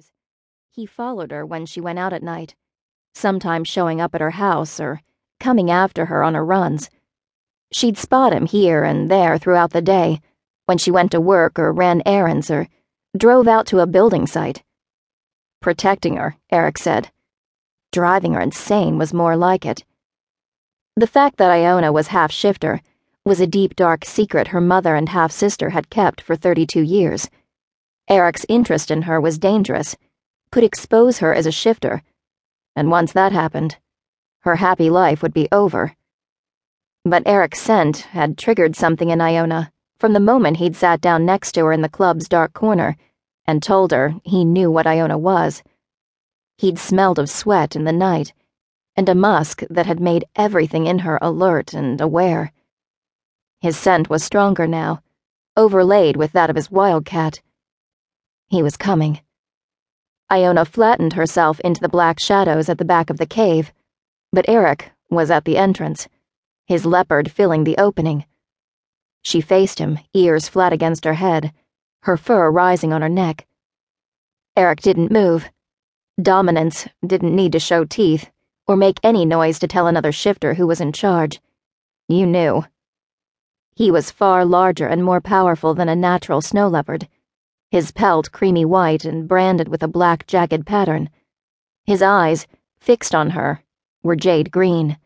eyes. He followed her when she went out at night, sometimes showing up at her house or coming after her on her runs. She'd spot him here and there throughout the day when she went to work or ran errands or drove out to a building site. Protecting her, Eric said. Driving her insane was more like it. The fact that Iona was half shifter was a deep, dark secret her mother and half sister had kept for 32 years. Eric's interest in her was dangerous, could expose her as a shifter, and once that happened, her happy life would be over. But Eric's scent had triggered something in Iona from the moment he'd sat down next to her in the club's dark corner and told her he knew what Iona was. He'd smelled of sweat in the night and a musk that had made everything in her alert and aware. His scent was stronger now, overlaid with that of his wildcat. He was coming. Iona flattened herself into the black shadows at the back of the cave, but Eric was at the entrance, his leopard filling the opening. She faced him, ears flat against her head, her fur rising on her neck. Eric didn't move. Dominance didn't need to show teeth or make any noise to tell another shifter who was in charge. You knew. He was far larger and more powerful than a natural snow leopard, his pelt creamy white and branded with a black jagged pattern. His eyes, fixed on her, were jade green.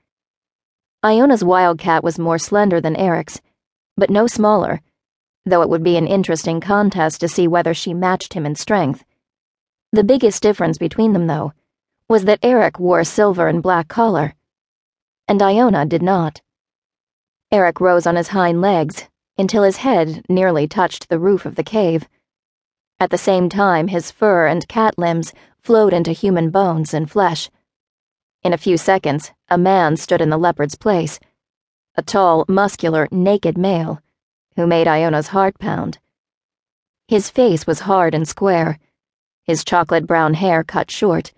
Iona's wildcat was more slender than Eric's, but no smaller, though it would be an interesting contest to see whether she matched him in strength. The biggest difference between them, though, was that Eric wore a silver and black collar, and Iona did not. Eric rose on his hind legs until his head nearly touched the roof of the cave. At the same time, his fur and cat limbs flowed into human bones and flesh. In a few seconds, a man stood in the leopard's place. A tall, muscular, naked male who made Iona's heart pound. His face was hard and square, his chocolate brown hair cut short.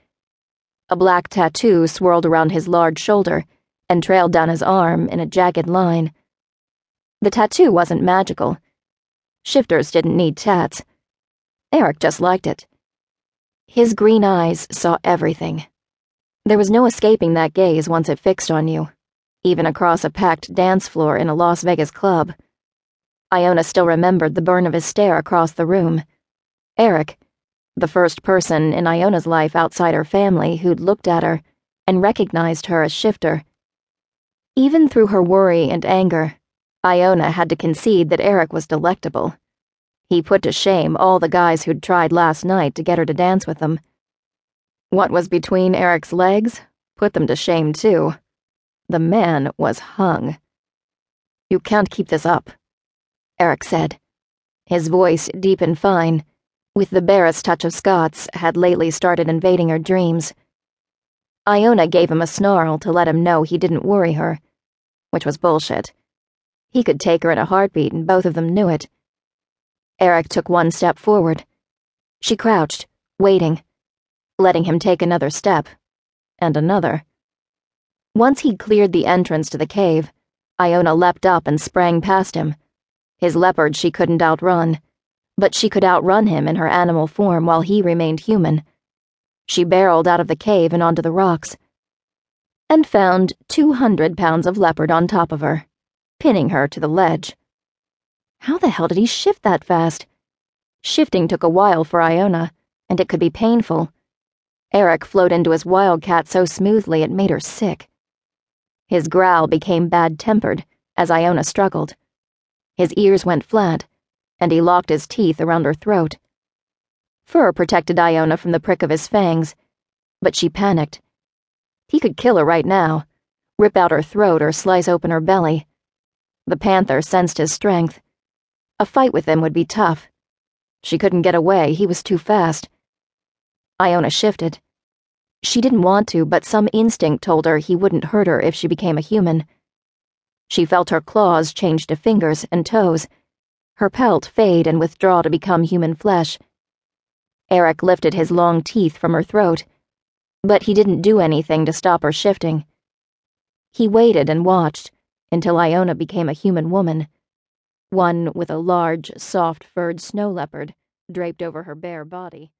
A black tattoo swirled around his large shoulder and trailed down his arm in a jagged line. The tattoo wasn't magical. Shifters didn't need tats. Eric just liked it. His green eyes saw everything. There was no escaping that gaze once it fixed on you, even across a packed dance floor in a Las Vegas club. Iona still remembered the burn of his stare across the room. Eric, the first person in Iona's life outside her family who'd looked at her and recognized her as Shifter. Even through her worry and anger, Iona had to concede that Eric was delectable. He put to shame all the guys who'd tried last night to get her to dance with them. What was between Eric's legs put them to shame, too. The man was hung. You can't keep this up, Eric said. His voice deep and fine, with the barest touch of Scots, had lately started invading her dreams. Iona gave him a snarl to let him know he didn't worry her which was bullshit. He could take her in a heartbeat, and both of them knew it. Eric took one step forward. She crouched, waiting, letting him take another step, and another. Once he'd cleared the entrance to the cave, Iona leapt up and sprang past him. His leopard she couldn't outrun, but she could outrun him in her animal form while he remained human. She barreled out of the cave and onto the rocks and found 200 pounds of leopard on top of her, pinning her to the ledge. How the hell did he shift that fast? Shifting took a while for Iona, and it could be painful. Eric flowed into his wildcat so smoothly it made her sick. His growl became bad tempered as Iona struggled. His ears went flat, and he locked his teeth around her throat. Fur protected Iona from the prick of his fangs, but she panicked he could kill her right now, rip out her throat or slice open her belly. The panther sensed his strength. A fight with him would be tough. She couldn't get away, he was too fast. Iona shifted. She didn't want to, but some instinct told her he wouldn't hurt her if she became a human. She felt her claws change to fingers and toes, her pelt fade and withdraw to become human flesh. Eric lifted his long teeth from her throat but he didn't do anything to stop her shifting. He waited and watched until Iona became a human woman, one with a large, soft furred snow leopard draped over her bare body.